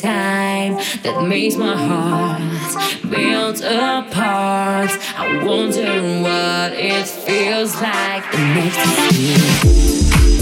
time that makes my heart melt apart. I wonder what it feels like in ecstasy. sleeping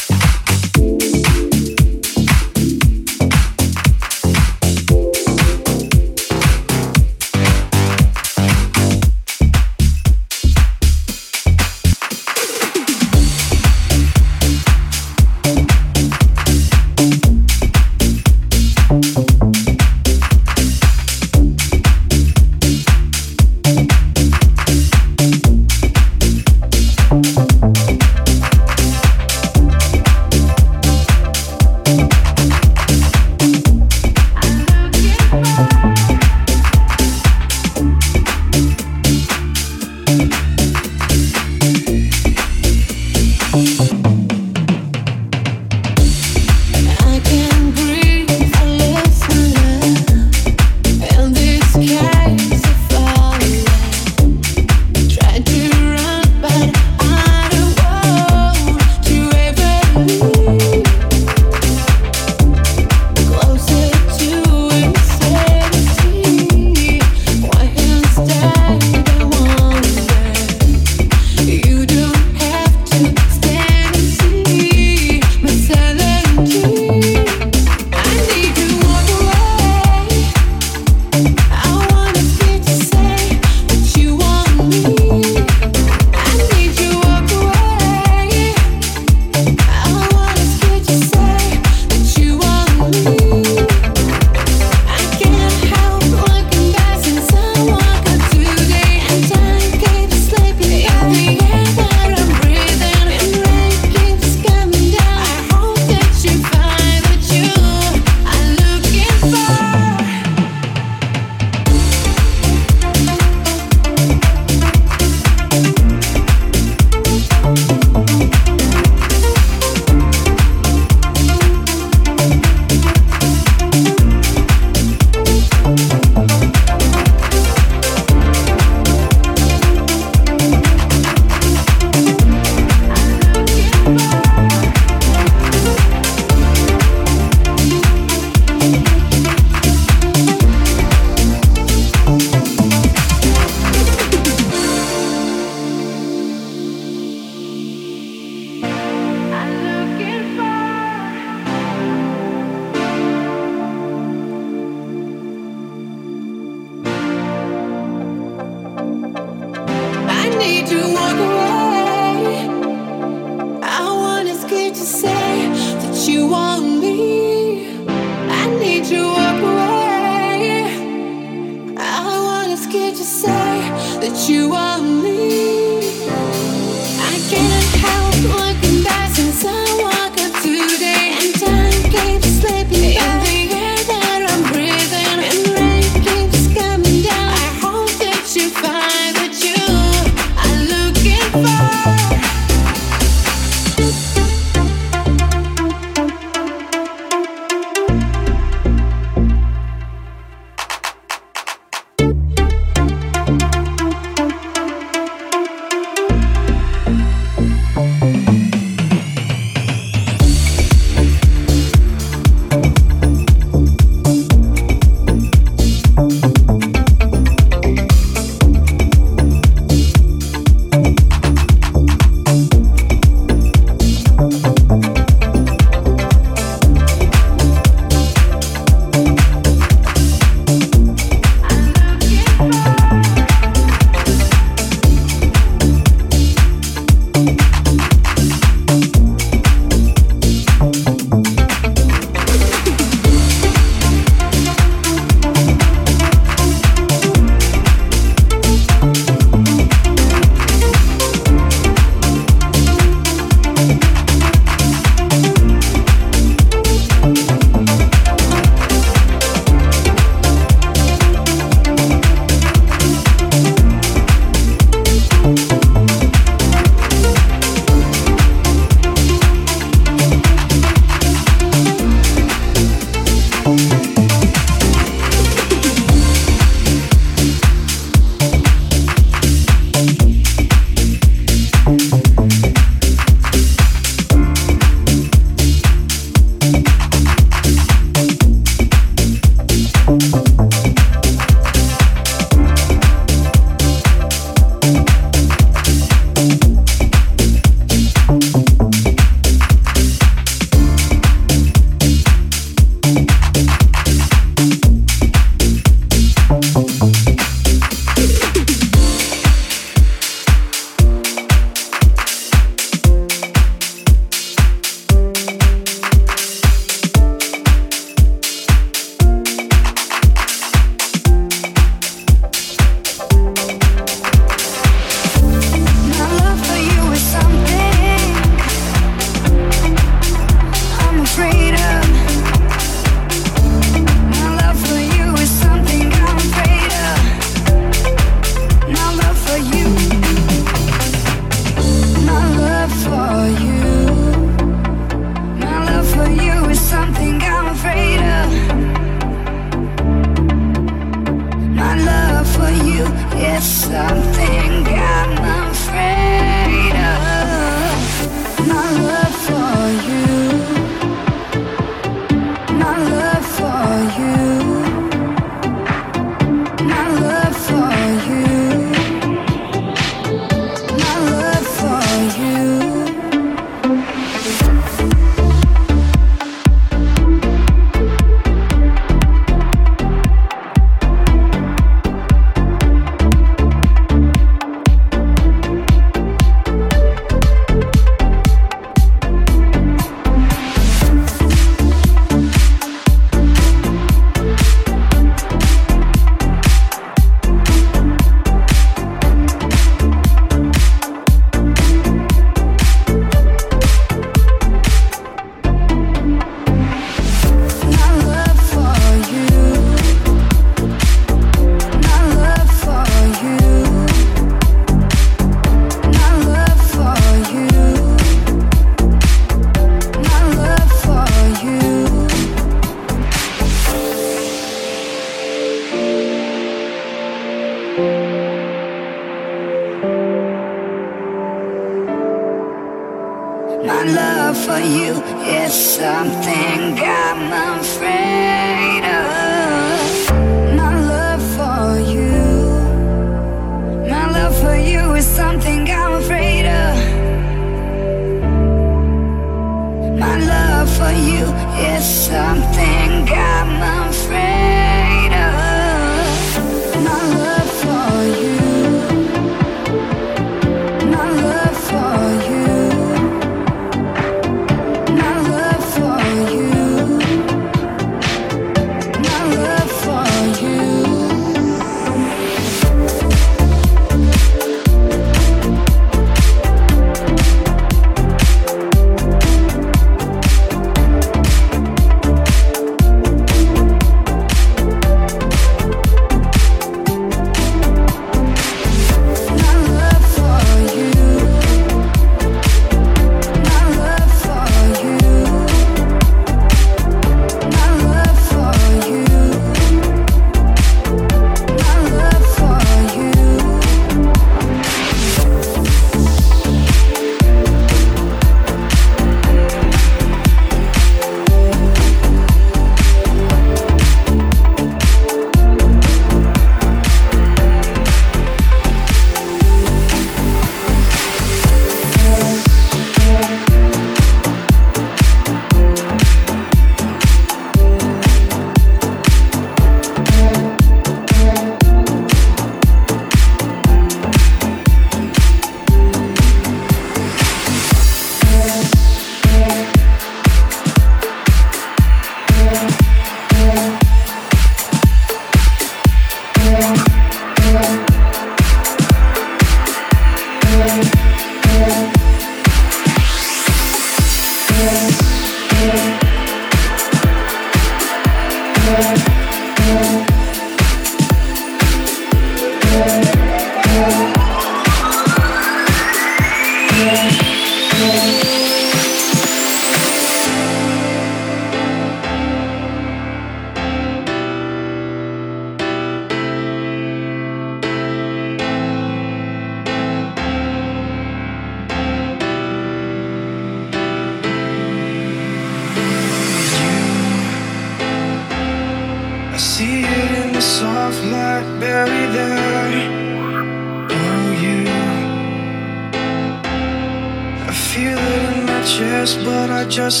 just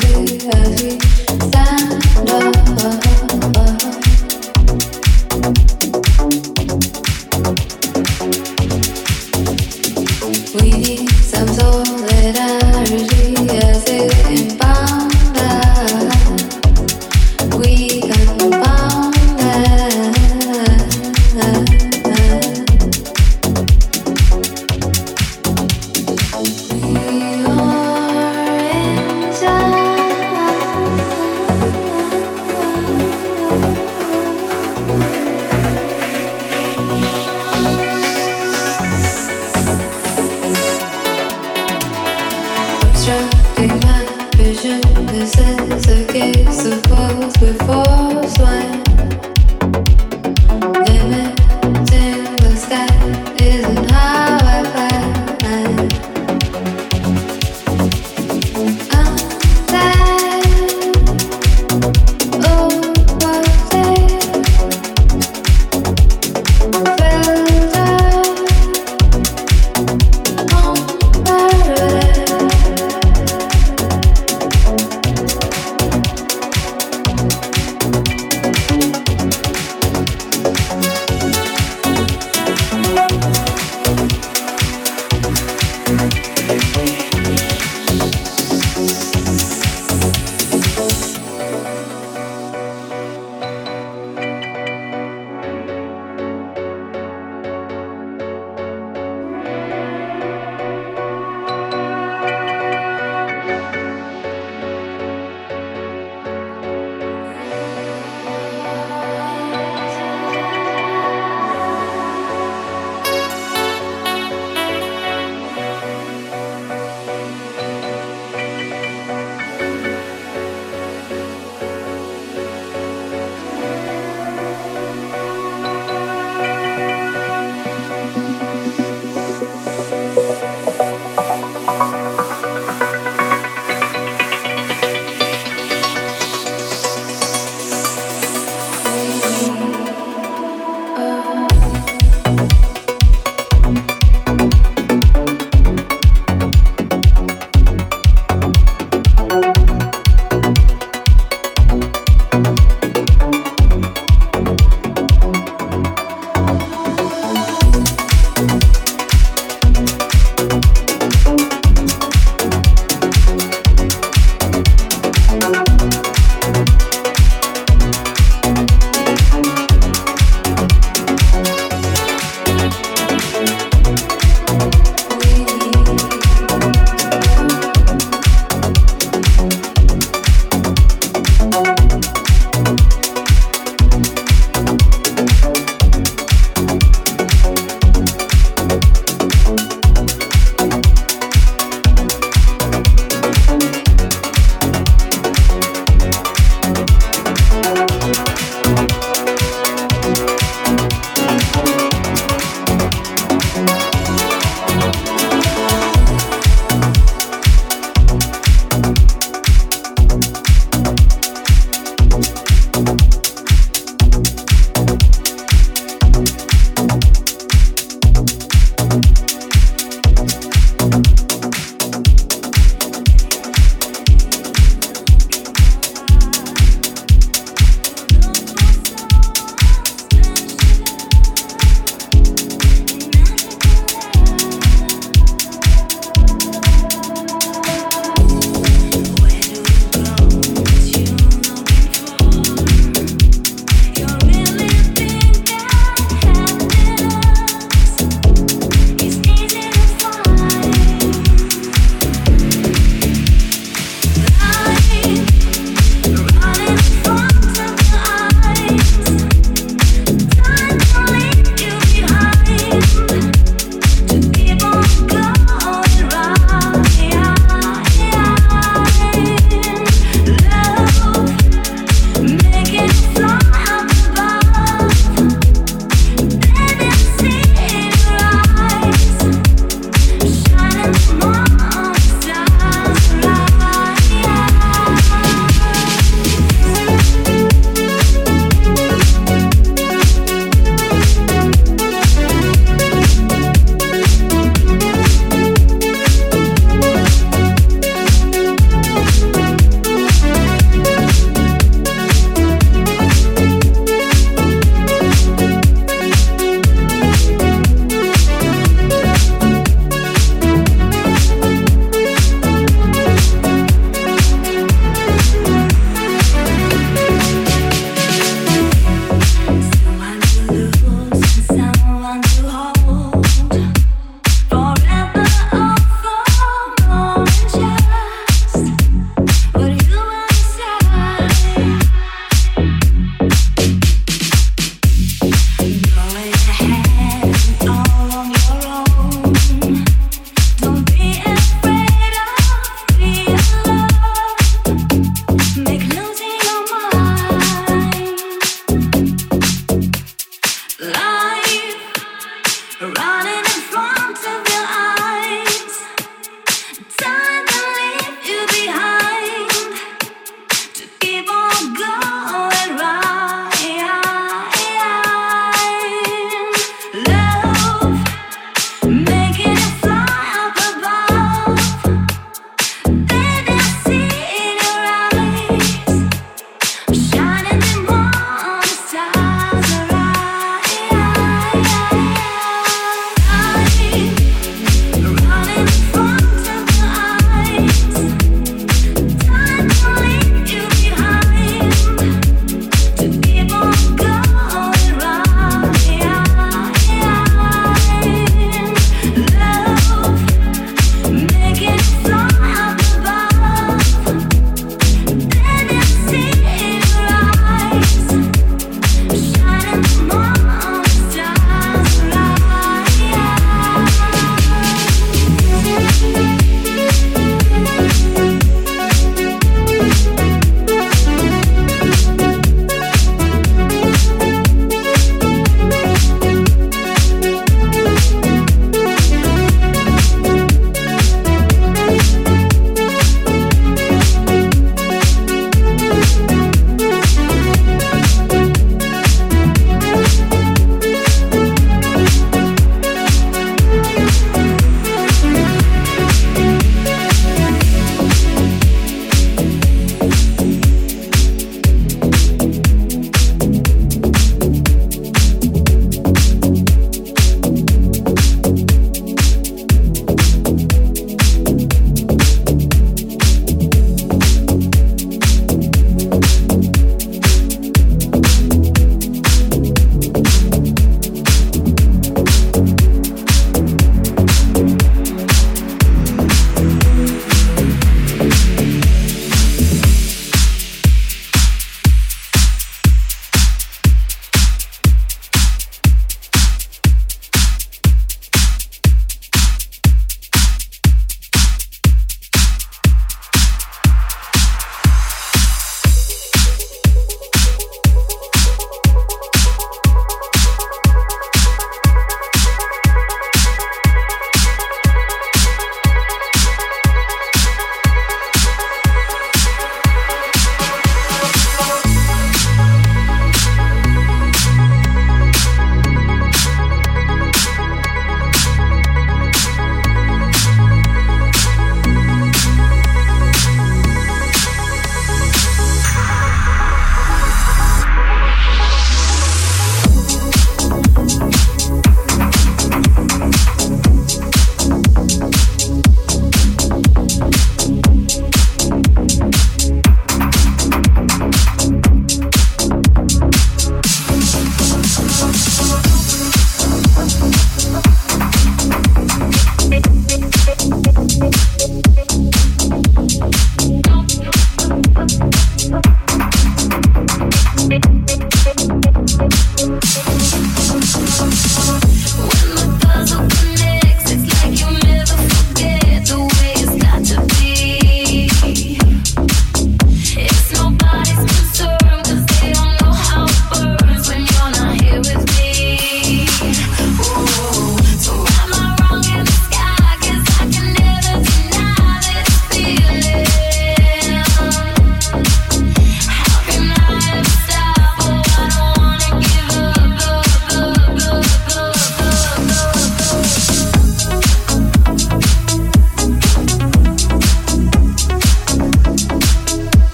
you.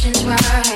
questions were